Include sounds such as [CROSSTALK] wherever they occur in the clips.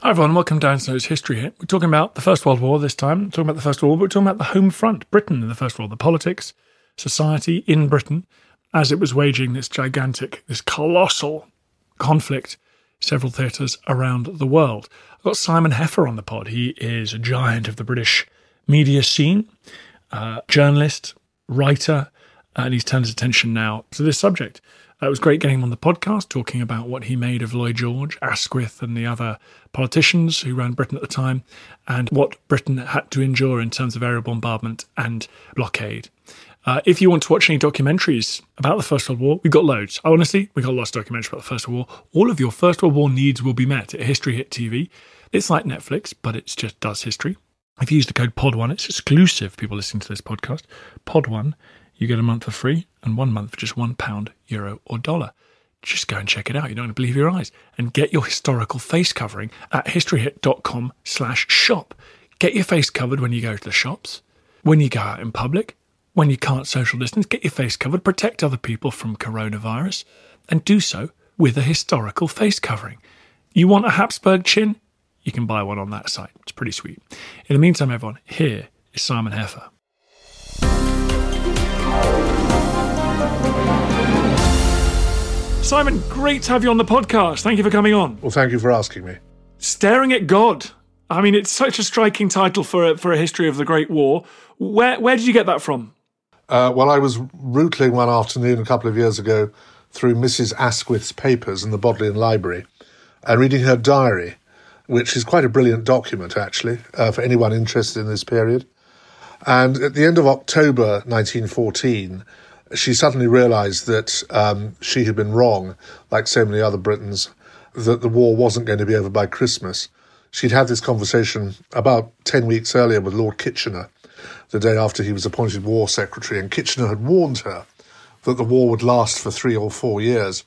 Hi everyone, welcome down to Snow's History Hit. We're talking about the First World War this time, talking about the First World War, but we're talking about the home front, Britain in the First World War, the politics, society in Britain as it was waging this gigantic, this colossal conflict, several theatres around the world. I've got Simon Heffer on the pod. He is a giant of the British media scene, uh, journalist, writer, and he's turned his attention now to this subject. It was great getting him on the podcast, talking about what he made of Lloyd George, Asquith, and the other politicians who ran Britain at the time, and what Britain had to endure in terms of aerial bombardment and blockade. Uh, if you want to watch any documentaries about the First World War, we've got loads. Honestly, we've got lots of documentaries about the First World War. All of your First World War needs will be met at History Hit TV. It's like Netflix, but it just does history. If you use the code POD1, it's exclusive people listening to this podcast. POD1, you get a month for free and one month for just one pound, euro, or dollar. Just go and check it out. You don't going to believe your eyes. And get your historical face covering at historyhit.com slash shop. Get your face covered when you go to the shops, when you go out in public, when you can't social distance, get your face covered, protect other people from coronavirus, and do so with a historical face covering. You want a Habsburg chin? You can buy one on that site. It's pretty sweet. In the meantime, everyone, here is Simon Heffer. Simon, great to have you on the podcast. Thank you for coming on. Well, thank you for asking me. Staring at God. I mean, it's such a striking title for a, for a history of the Great War. Where where did you get that from? Uh, well, I was rootling one afternoon a couple of years ago through Mrs. Asquith's papers in the Bodleian Library and reading her diary, which is quite a brilliant document, actually, uh, for anyone interested in this period. And at the end of October 1914, she suddenly realised that um, she had been wrong, like so many other Britons, that the war wasn't going to be over by Christmas. She'd had this conversation about 10 weeks earlier with Lord Kitchener, the day after he was appointed War Secretary, and Kitchener had warned her that the war would last for three or four years.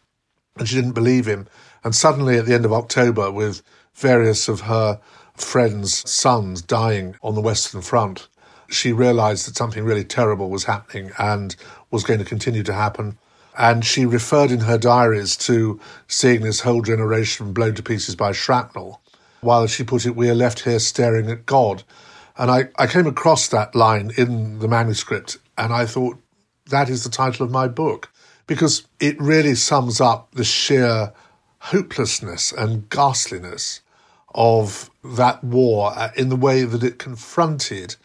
And she didn't believe him. And suddenly, at the end of October, with various of her friends' sons dying on the Western Front, she realized that something really terrible was happening and was going to continue to happen. And she referred in her diaries to seeing this whole generation blown to pieces by shrapnel. While she put it, we are left here staring at God. And I, I came across that line in the manuscript and I thought, that is the title of my book because it really sums up the sheer hopelessness and ghastliness of that war uh, in the way that it confronted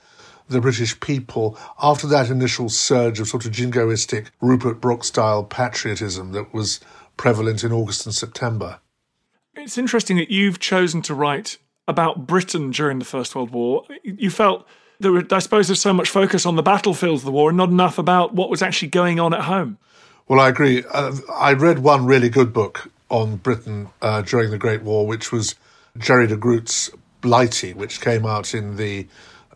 the British people after that initial surge of sort of jingoistic Rupert Brooke style patriotism that was prevalent in August and September. It's interesting that you've chosen to write about Britain during the First World War. You felt there were, I suppose, there's so much focus on the battlefields of the war and not enough about what was actually going on at home. Well, I agree. Uh, I read one really good book on Britain uh, during the Great War, which was Jerry de Groot's Blighty, which came out in the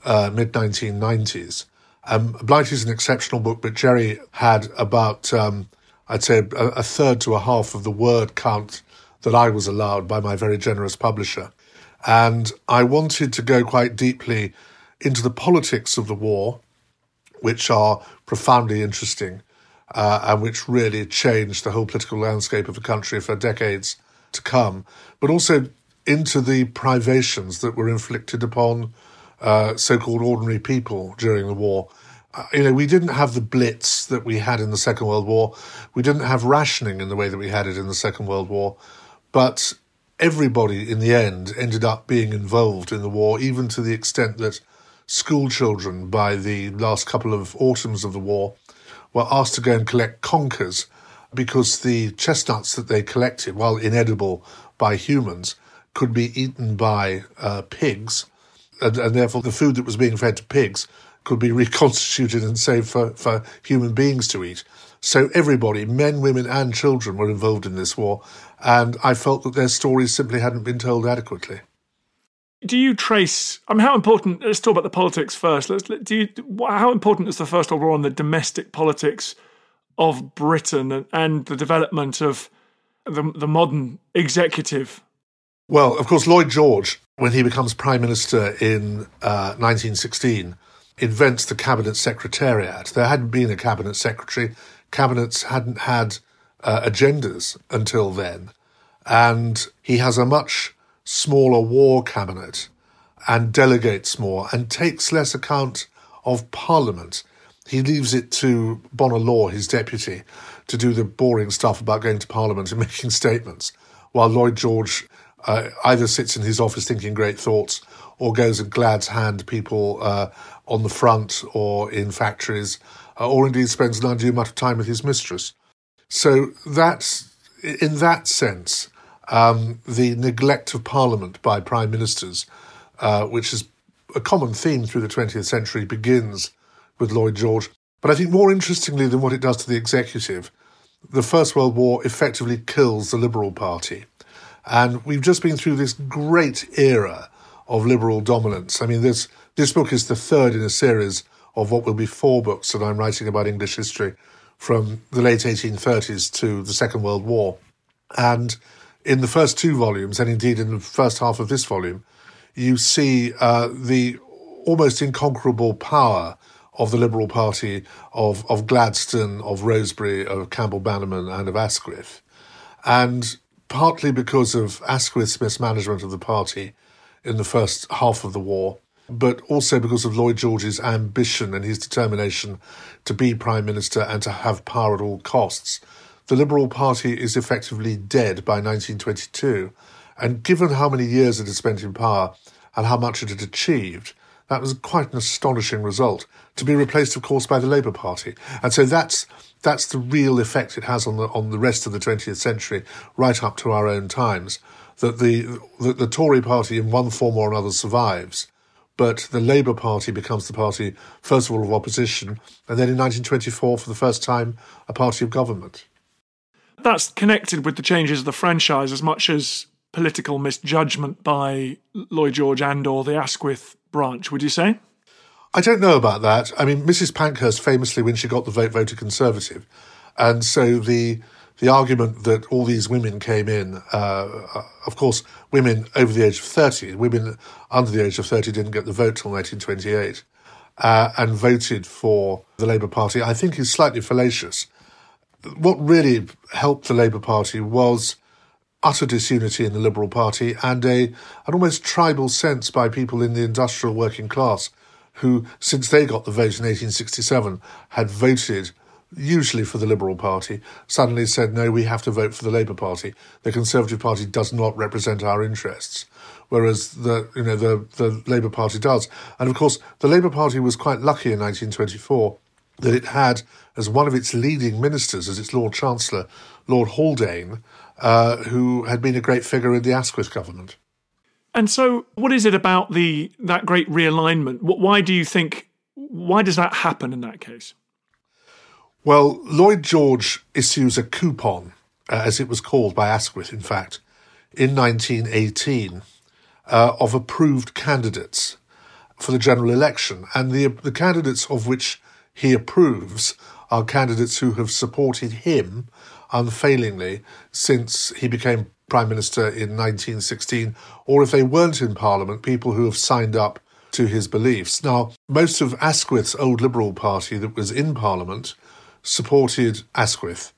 uh, mid 1990s. Um, Blighty is an exceptional book, but Jerry had about, um, I'd say, a, a third to a half of the word count that I was allowed by my very generous publisher. And I wanted to go quite deeply into the politics of the war, which are profoundly interesting uh, and which really changed the whole political landscape of the country for decades to come, but also into the privations that were inflicted upon uh, so-called ordinary people during the war. Uh, you know, we didn't have the blitz that we had in the Second World War. We didn't have rationing in the way that we had it in the Second World War. But everybody in the end ended up being involved in the war, even to the extent that school children, by the last couple of autumns of the war, were asked to go and collect conkers because the chestnuts that they collected, while inedible by humans, could be eaten by uh, pigs and, and therefore the food that was being fed to pigs could be reconstituted and saved for, for human beings to eat. So everybody, men, women, and children, were involved in this war, and I felt that their stories simply hadn't been told adequately. Do you trace? I mean, how important? Let's talk about the politics first. Let's do you. How important is the First World War on the domestic politics of Britain and, and the development of the the modern executive? Well, of course, Lloyd George when he becomes prime minister in uh, 1916, invents the cabinet secretariat. There hadn't been a cabinet secretary. Cabinets hadn't had uh, agendas until then. And he has a much smaller war cabinet and delegates more and takes less account of Parliament. He leaves it to Bonar Law, his deputy, to do the boring stuff about going to Parliament and [LAUGHS] making statements, while Lloyd George uh, either sits in his office thinking great thoughts or goes and glads hand people uh, on the front or in factories, uh, or indeed spends an undue amount of time with his mistress. So that's, in that sense, um, the neglect of Parliament by prime ministers, uh, which is a common theme through the 20th century, begins with Lloyd George. But I think more interestingly than what it does to the executive, the First World War effectively kills the Liberal Party. And we've just been through this great era of liberal dominance. I mean, this, this book is the third in a series of what will be four books that I'm writing about English history from the late 1830s to the Second World War. And in the first two volumes, and indeed in the first half of this volume, you see uh, the almost inconquerable power of the Liberal Party, of, of Gladstone, of Rosebery, of Campbell Bannerman, and of Asquith. And partly because of Asquith's mismanagement of the party in the first half of the war, but also because of Lloyd George's ambition and his determination to be Prime Minister and to have power at all costs. The Liberal Party is effectively dead by 1922. And given how many years it had spent in power and how much it had achieved, that was quite an astonishing result. To be replaced, of course, by the Labour Party. And so that's that's the real effect it has on the on the rest of the 20th century, right up to our own times. That the that the Tory party, in one form or another, survives, but the Labour Party becomes the party, first of all, of opposition, and then in 1924, for the first time, a party of government. That's connected with the changes of the franchise as much as political misjudgment by Lloyd George and or the Asquith branch, would you say? I don't know about that. I mean, Mrs. Pankhurst famously, when she got the vote, voted Conservative, and so the the argument that all these women came in, uh, of course, women over the age of thirty, women under the age of thirty didn't get the vote till 1928, uh, and voted for the Labour Party. I think is slightly fallacious. What really helped the Labour Party was utter disunity in the Liberal Party and a an almost tribal sense by people in the industrial working class who, since they got the vote in 1867, had voted usually for the Liberal Party, suddenly said, no, we have to vote for the Labour Party. The Conservative Party does not represent our interests. Whereas the you know the, the Labour Party does. And of course the Labour Party was quite lucky in 1924 that it had as one of its leading ministers, as its Lord Chancellor, Lord Haldane, uh, who had been a great figure in the Asquith government. And so, what is it about the that great realignment? Why do you think? Why does that happen in that case? Well, Lloyd George issues a coupon, uh, as it was called by Asquith, in fact, in 1918, uh, of approved candidates for the general election, and the the candidates of which he approves are candidates who have supported him unfailingly since he became Prime Minister in 1916, or if they weren't in Parliament, people who have signed up to his beliefs. Now, most of Asquith's old Liberal Party that was in Parliament supported Asquith,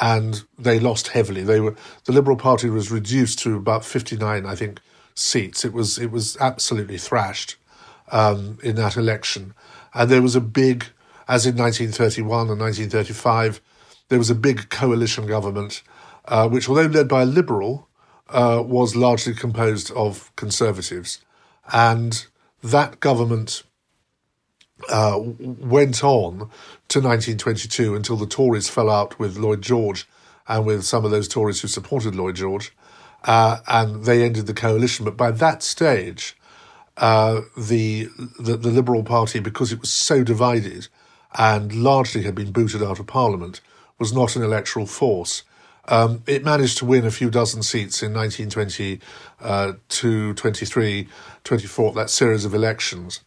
and they lost heavily. They were the Liberal Party was reduced to about 59, I think, seats. It was it was absolutely thrashed um, in that election, and there was a big, as in 1931 and 1935 there was a big coalition government, uh, which, although led by a liberal, uh, was largely composed of conservatives. And that government uh, went on to 1922 until the Tories fell out with Lloyd George and with some of those Tories who supported Lloyd George. Uh, and they ended the coalition. But by that stage, uh, the, the, the Liberal Party, because it was so divided and largely had been booted out of Parliament, was not an electoral force. Um, it managed to win a few dozen seats in 1920 uh, to 23, 24, that series of elections.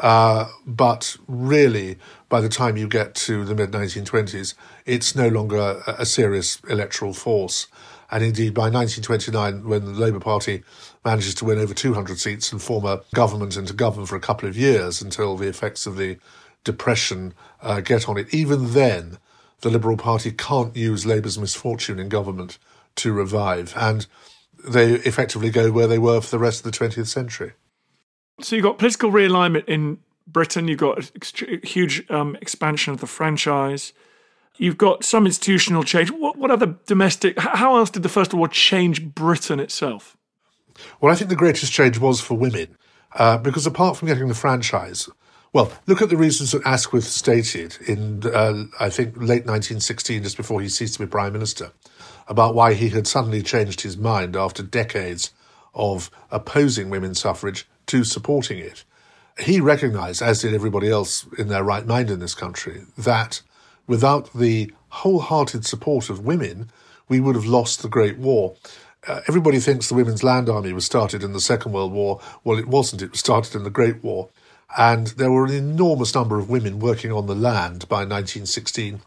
Uh, but really, by the time you get to the mid 1920s, it's no longer a, a, serious electoral force. And indeed, by 1929, when the Labour Party manages to win over 200 seats and form a government and to govern for a couple of years until the effects of the Depression uh, get on it, even then, the Liberal Party can't use Labour's misfortune in government to revive. And they effectively go where they were for the rest of the 20th century. So you've got political realignment in Britain, you've got a huge um, expansion of the franchise, you've got some institutional change. What, what other domestic, how else did the First World War change Britain itself? Well, I think the greatest change was for women, uh, because apart from getting the franchise, well, look at the reasons that Asquith stated in, uh, I think, late 1916, just before he ceased to be Prime Minister, about why he had suddenly changed his mind after decades of opposing women's suffrage to supporting it. He recognised, as did everybody else in their right mind in this country, that without the wholehearted support of women, we would have lost the Great War. Uh, everybody thinks the Women's Land Army was started in the Second World War. Well, it wasn't. It was started in the Great War. And there were an enormous number of women working on the land by 1916.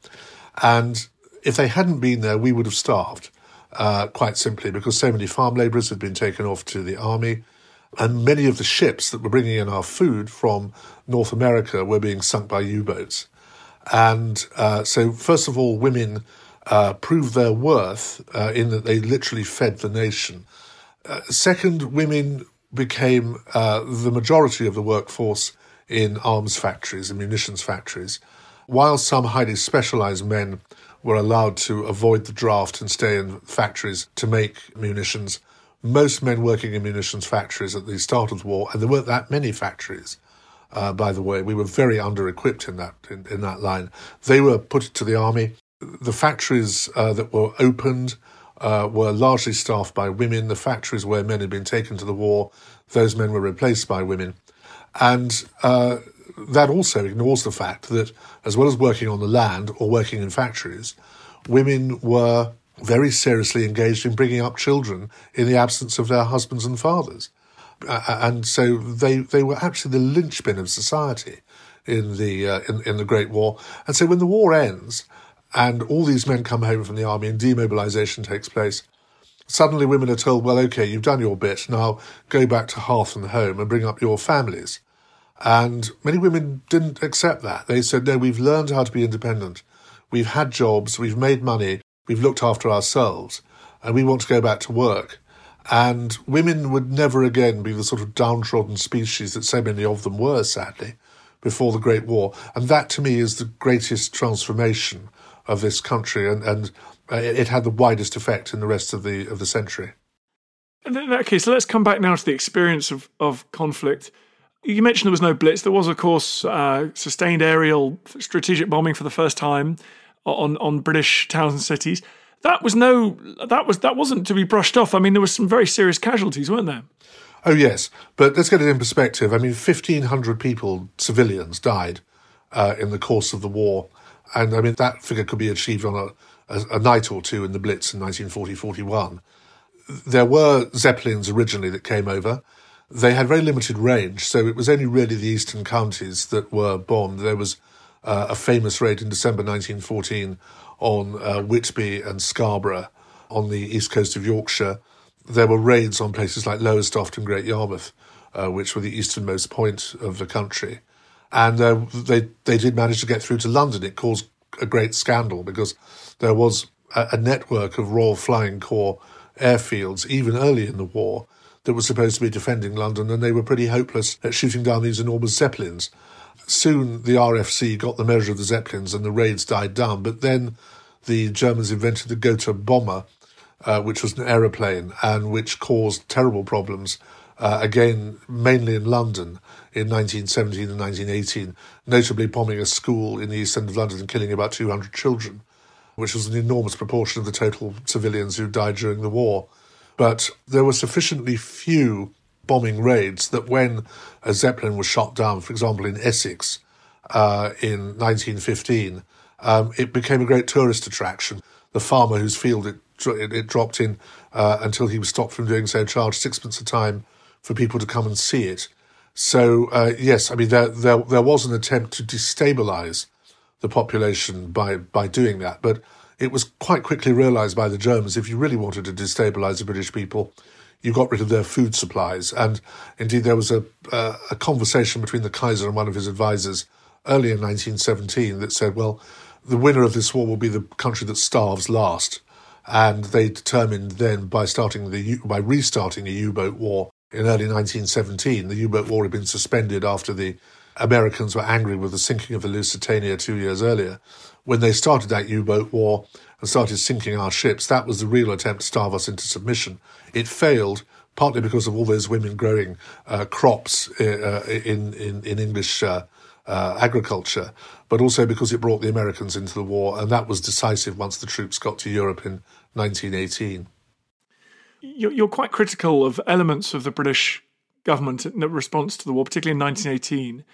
And if they hadn't been there, we would have starved, uh, quite simply, because so many farm labourers had been taken off to the army. And many of the ships that were bringing in our food from North America were being sunk by U boats. And uh, so, first of all, women uh, proved their worth uh, in that they literally fed the nation. Uh, second, women became uh, the majority of the workforce in arms factories and munitions factories, while some highly specialized men were allowed to avoid the draft and stay in factories to make munitions. Most men working in munitions factories at the start of the war, and there weren't that many factories, uh, by the way, we were very under equipped in that in, in, that line. They were put to the army. The factories uh, that were opened uh, were largely staffed by women. The factories where men had been taken to the war, those men were replaced by women. And uh, that also ignores the fact that, as well as working on the land or working in factories, women were very seriously engaged in bringing up children in the absence of their husbands and fathers. Uh, and so they, they were actually the linchpin of society in the, uh, in, in the Great War. And so when the war ends and all these men come home from the army and demobilization takes place, suddenly women are told, well, okay, you've done your bit, now go back to hearth and home and bring up your families. And many women didn't accept that. They said, no, we've learned how to be independent. We've had jobs, we've made money, we've looked after ourselves, and we want to go back to work. And women would never again be the sort of downtrodden species that so many of them were, sadly, before the Great War. And that to me is the greatest transformation of this country, and, and uh, it had the widest effect in the rest of the of the century. In that case, let's come back now to the experience of, of conflict. You mentioned there was no blitz. There was, of course, uh, sustained aerial strategic bombing for the first time on on British towns and cities. That was no that was that wasn't to be brushed off. I mean, there were some very serious casualties, weren't there? Oh yes, but let's get it in perspective. I mean, fifteen hundred people, civilians, died uh, in the course of the war, and I mean that figure could be achieved on a, a, a night or two in the Blitz in 1940-41. There were Zeppelins originally that came over. They had very limited range, so it was only really the eastern counties that were bombed. There was uh, a famous raid in December 1914 on uh, Whitby and Scarborough on the east coast of Yorkshire. There were raids on places like Lowestoft and Great Yarmouth, uh, which were the easternmost point of the country. And uh, they, they did manage to get through to London. It caused a great scandal because there was a, a network of Royal Flying Corps airfields, even early in the war, that were supposed to be defending London, and they were pretty hopeless at shooting down these enormous Zeppelins. Soon the RFC got the measure of the Zeppelins and the raids died down, but then the Germans invented the Gotha bomber, uh, which was an aeroplane and which caused terrible problems, uh, again, mainly in London in 1917 and 1918, notably bombing a school in the east end of London and killing about 200 children, which was an enormous proportion of the total civilians who died during the war. But there were sufficiently few bombing raids that when a Zeppelin was shot down, for example, in Essex uh, in 1915, um, it became a great tourist attraction. The farmer whose field it, it, it dropped in uh, until he was stopped from doing so charged sixpence a time for people to come and see it. So, uh, yes, I mean, there, there, there was an attempt to destabilize the population by, by doing that. But it was quite quickly realized by the Germans if you really wanted to destabilize the British people, you got rid of their food supplies. And indeed, there was a, uh, a conversation between the Kaiser and one of his advisors early in 1917 that said, well, the winner of this war will be the country that starves last. And they determined then by starting the by restarting the U-boat war in early 1917, the U-boat war had been suspended after the Americans were angry with the sinking of the Lusitania two years earlier. When they started that U-boat war and started sinking our ships, that was the real attempt to starve us into submission. It failed partly because of all those women growing uh, crops uh, in, in, in English uh, uh, agriculture, but also because it brought the Americans into the war, and that was decisive once the troops got to Europe in 1918. You're quite critical of elements of the British government in response to the war, particularly in 1918.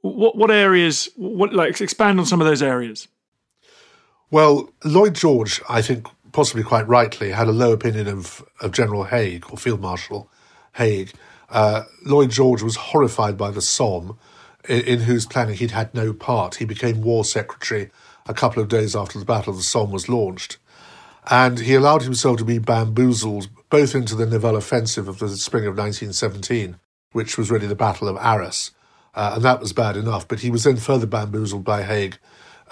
What what areas? What like expand on some of those areas? Well, Lloyd George, I think, possibly quite rightly, had a low opinion of, of General Haig or Field Marshal Haig. Uh, Lloyd George was horrified by the Somme in, in whose planning he'd had no part. He became War Secretary a couple of days after the Battle of the Somme was launched. And he allowed himself to be bamboozled both into the Nivelle offensive of the spring of 1917, which was really the Battle of Arras. Uh, and that was bad enough. But he was then further bamboozled by Haig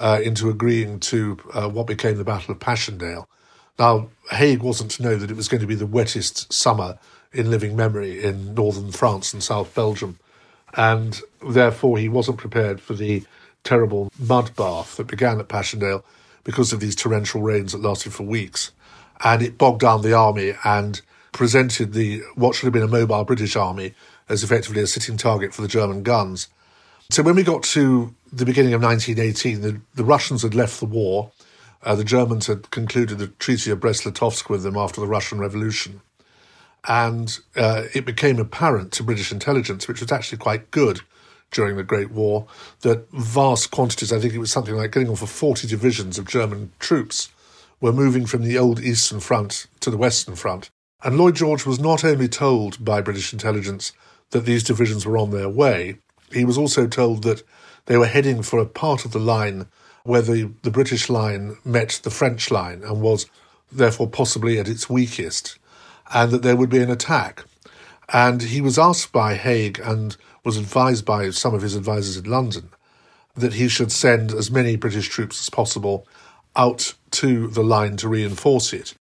uh, into agreeing to uh, what became the Battle of Passchendaele. Now, Haig wasn't to know that it was going to be the wettest summer in living memory in northern France and South Belgium and therefore he wasn't prepared for the terrible mud bath that began at Passchendaele because of these torrential rains that lasted for weeks. And it bogged down the army and presented the what should have been a mobile British army as effectively a sitting target for the German guns. So when we got to the beginning of 1918, the, the Russians had left the war. Uh, the Germans had concluded the Treaty of Brest-Litovsk with them after the Russian Revolution. And uh, it became apparent to British intelligence, which was actually quite good during the Great War, that vast quantities, I think it was something like getting on for 40 divisions of German troops, were moving from the old Eastern Front to the Western Front. And Lloyd George was not only told by British intelligence that these divisions were on their way, he was also told that they were heading for a part of the line where the, the British line met the French line and was therefore possibly at its weakest and that there would be an attack. And he was asked by Haig and was advised by some of his advisers in London that he should send as many British troops as possible out to the line to reinforce it.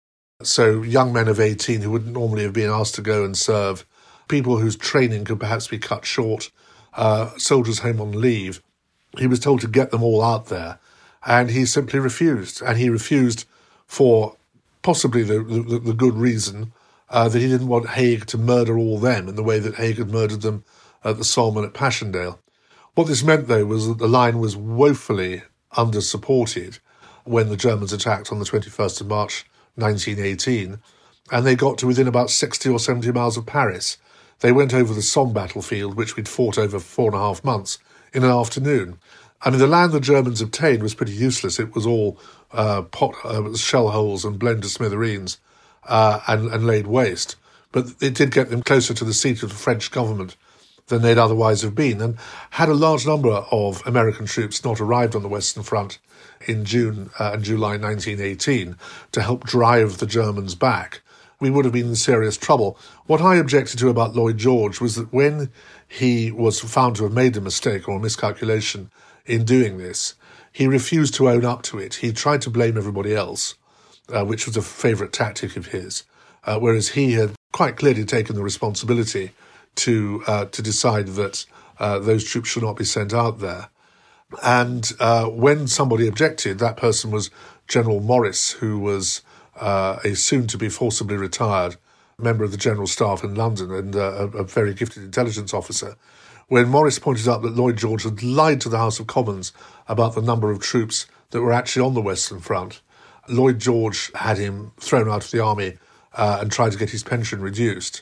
So, young men of 18 who wouldn't normally have been asked to go and serve, people whose training could perhaps be cut short, uh, soldiers home on leave, he was told to get them all out there. And he simply refused. And he refused for possibly the, the, the good reason uh, that he didn't want Haig to murder all them in the way that Haig had murdered them at the Somme and at Passchendaele. What this meant, though, was that the line was woefully under supported when the Germans attacked on the 21st of March 1918, and they got to within about 60 or 70 miles of Paris. They went over the Somme battlefield, which we'd fought over four and a half months, in an afternoon. I mean, the land the Germans obtained was pretty useless. It was all uh, pot, uh, shell holes and blown to smithereens uh, and, and laid waste. But it did get them closer to the seat of the French government than they'd otherwise have been. And had a large number of American troops not arrived on the Western Front in June uh, and July 1918 to help drive the Germans back, we would have been in serious trouble. What I objected to about Lloyd George was that when he was found to have made a mistake or a miscalculation in doing this, he refused to own up to it. He tried to blame everybody else uh, which was a favourite tactic of his, uh, whereas he had quite clearly taken the responsibility to uh, to decide that uh, those troops should not be sent out there. And uh, when somebody objected, that person was General Maurice, who was uh, a soon-to-be forcibly retired member of the General Staff in London and a, a very gifted intelligence officer when Maurice pointed out that Lloyd George had lied to the House of Commons about the number of troops that were actually on the Western Front, Lloyd George had him thrown out of the army uh, and tried to get his pension reduced,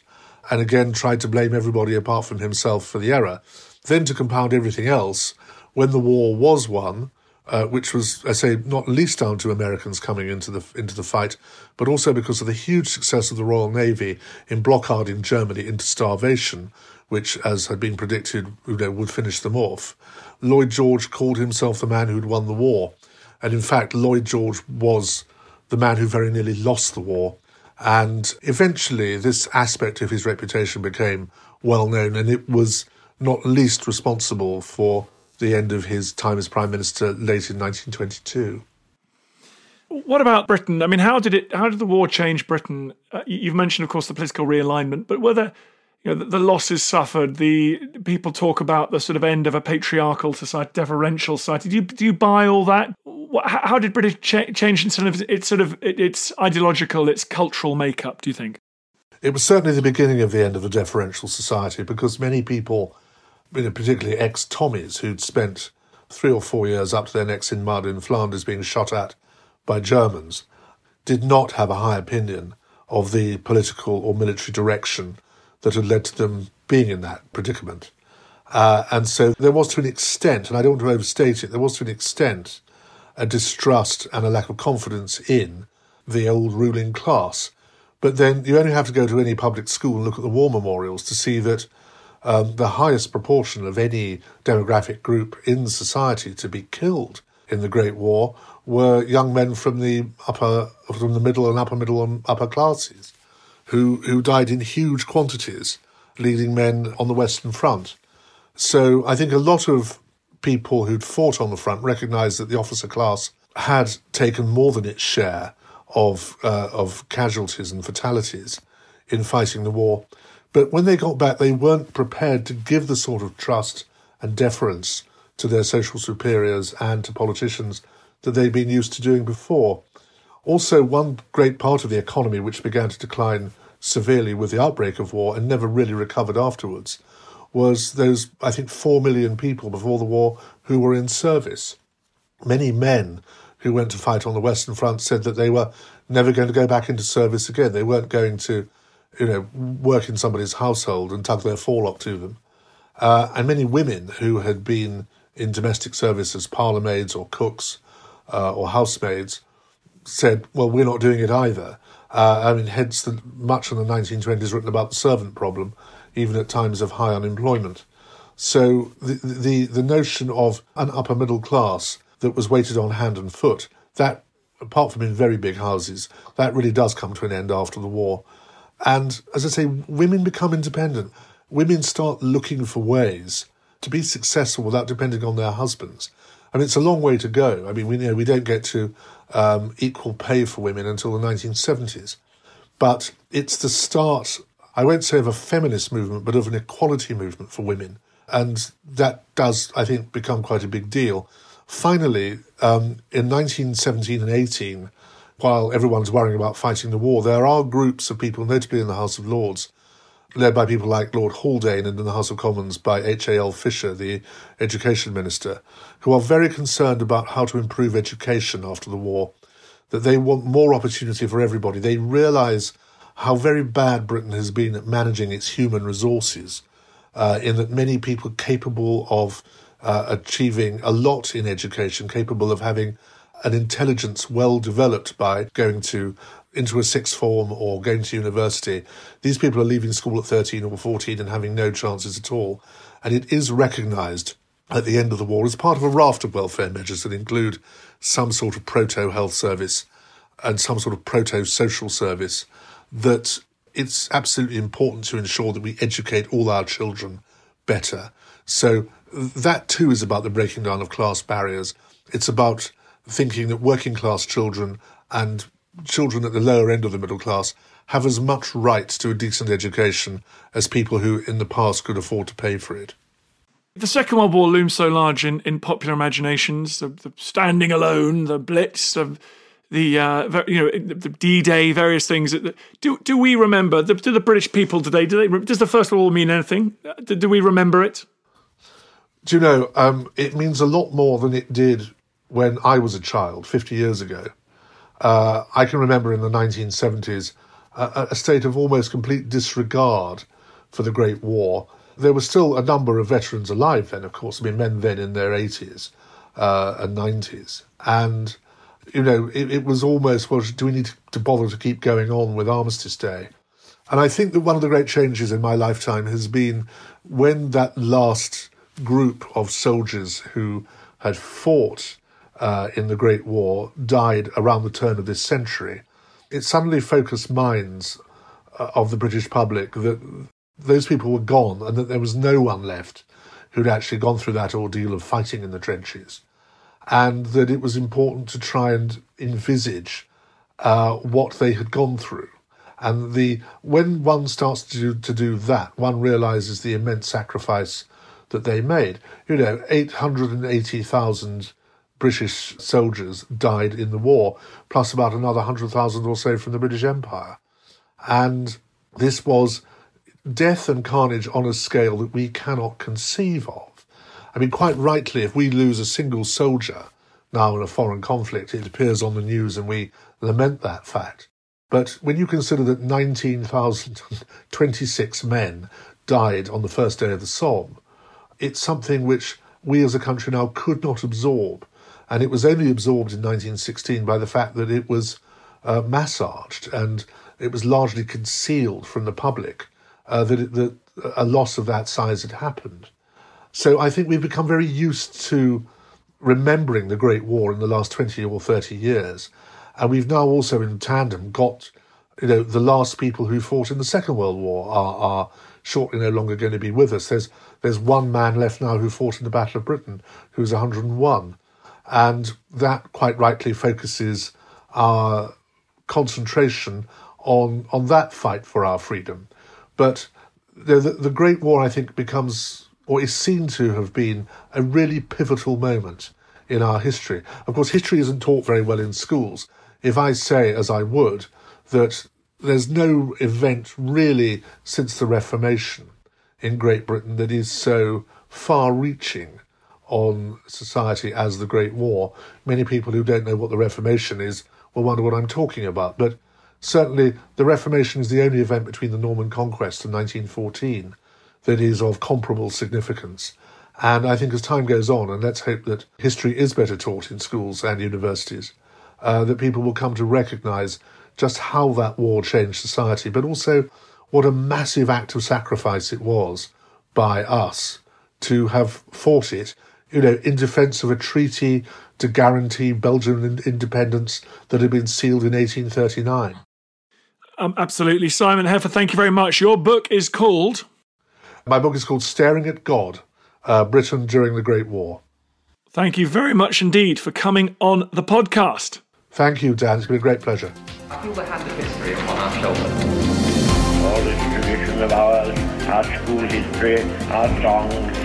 and again tried to blame everybody apart from himself for the error. Then, to compound everything else, when the war was won, uh, which was, I say, not least down to Americans coming into the into the fight, but also because of the huge success of the Royal Navy in blockading Germany into starvation, which, as had been predicted, you know, would finish them off. Lloyd George called himself the man who'd won the war, and in fact, Lloyd George was the man who very nearly lost the war. And eventually, this aspect of his reputation became well known, and it was not least responsible for the end of his time as Prime Minister late in 1922. What about Britain? I mean, how did it? How did the war change Britain? Uh, you've mentioned, of course, the political realignment, but whether you know the, the, losses suffered, the people talk about the sort of end of a patriarchal society, deferential society. Do you do you buy all that? How did British cha- change in sort of its sort of its ideological, its cultural makeup? Do you think? It was certainly the beginning of the end of the deferential society because many people, particularly ex Tommies who'd spent three or four years up to their necks in mud in Flanders being shot at by Germans, did not have a high opinion of the political or military direction that had led to them being in that predicament. Uh, and so there was to an extent, and I don't want to overstate it, there was to an extent a distrust and a lack of confidence in the old ruling class. But then you only have to go to any public school and look at the war memorials to see that um, the highest proportion of any demographic group in society to be killed in the Great War were young men from the upper, from the middle and upper middle and upper classes, who who died in huge quantities, leading men on the Western Front. So I think a lot of people who'd fought on the front recognised that the officer class had taken more than its share of uh, of casualties and fatalities in fighting the war, but when they got back, they weren't prepared to give the sort of trust and deference to their social superiors and to politicians that they'd been used to doing before. Also, one great part of the economy which began to decline severely with the outbreak of war and never really recovered afterwards was those, I think, four million people before the war who were in service. Many men who went to fight on the Western Front said that they were never going to go back into service again. They weren't going to you know, work in somebody's household and tug their forelock to them. Uh, and many women who had been in domestic service as parlour maids or cooks uh, or housemaids said, well, we're not doing it either. Uh, I mean, hence the, much in the 1920s written about the servant problem, even at times of high unemployment. So the, the, the notion of an upper middle class that was waited on hand and foot, that, apart from in very big houses, that really does come to an end after the war. And as I say, women become independent. Women start looking for ways to be successful without depending on their husbands. And it's a long way to go. I mean, we you know we don't get to um, equal pay for women until the 1970s, but it's the start. I won't say of a feminist movement, but of an equality movement for women, and that does, I think, become quite a big deal. Finally, um, in 1917 and 18, while everyone's worrying about fighting the war, there are groups of people, notably in the House of Lords, led by people like Lord Haldane and in the House of Commons by H.A.L. Fisher, the Education Minister, who are very concerned about how to improve education after the war, that they want more opportunity for everybody. They realise how very bad Britain has been at managing its human resources, uh, in that many people capable of uh, achieving a lot in education, capable of having an intelligence well developed by going to into a sixth form or going to university. These people are leaving school at 13 or 14 and having no chances at all. And it is recognised at the end of the war as part of a raft of welfare measures that include some sort of proto health service and some sort of proto social service that it's absolutely important to ensure that we educate all our children better. So that too is about the breaking down of class barriers. It's about thinking that working class children and children at the lower end of the middle class have as much right to a decent education as people who in the past could afford to pay for it. The Second World War looms so large in, in popular imaginations, the, the standing alone, the Blitz, the, the uh, you know the D-Day, various things. Do do we remember? Do the British people today? Do they? Does the First World War mean anything? Do, do we remember it? Do you know? Um, it means a lot more than it did when I was a child, 50 years ago. Uh, I can remember in the 1970s a, a state of almost complete disregard for the Great War. There were still a number of veterans alive then, of course. I mean, men then in their 80s uh, and 90s. And, you know, it, it, was almost, well, do we need to bother to keep going on with Armistice Day? And I think that one of the great changes in my lifetime has been when that last group of soldiers who had fought uh, in the Great War died around the turn of this century, it suddenly focused minds uh, of the British public that those people were gone and that there was no one left who'd actually gone through that ordeal of fighting in the trenches. and that it was important to try and envisage uh, what they had gone through. And the when one starts to do, to do that, one realizes the immense sacrifice that they made. You know, 880,000 British soldiers died in the war, plus about another 100,000 or so from the British Empire. And this was death and carnage on a scale that we cannot conceive of. I mean, quite rightly, if we lose a single soldier now in a foreign conflict, it appears on the news and we lament that fact. But when you consider that 19,026 men died on the first day of the Somme, it's something which we as a country now could not absorb. And it was only absorbed in 1916 by the fact that it was uh, massaged and it was largely concealed from the public uh, that, it, that a loss of that size had happened. So I think we've become very used to remembering the Great War in the last 20 or 30 years. And we've now also, in tandem, got you know the last people who fought in the Second World War are, are shortly no longer going to be with us. There's there's one man left now who fought in the Battle of Britain, who's 101, and that quite rightly focuses our concentration on on that fight for our freedom. But the, the, Great War, I think, becomes or is seen to have been a really pivotal moment in our history. Of course, history isn't taught very well in schools. If I say, as I would, that there's no event really since the Reformation in Great Britain that is so far reaching on society as the Great War, many people who don't know what the Reformation is will wonder what I'm talking about. But certainly, the Reformation is the only event between the Norman Conquest and 1914 that is of comparable significance. And I think as time goes on, and let's hope that history is better taught in schools and universities, uh, that people will come to recognize just how that war changed society, but also what a massive act of sacrifice it was by us to have fought it, you know, in defense of a treaty to guarantee Belgian independence that had been sealed in 1839. Um, absolutely. Simon Heffer, thank you very much. Your book is called my book is called Staring at God uh, Britain During the Great War. Thank you very much indeed for coming on the podcast. Thank you, Dan. It's been a great pleasure. I feel the hand of history upon our shoulders. All this tradition of ours, our school history, our songs,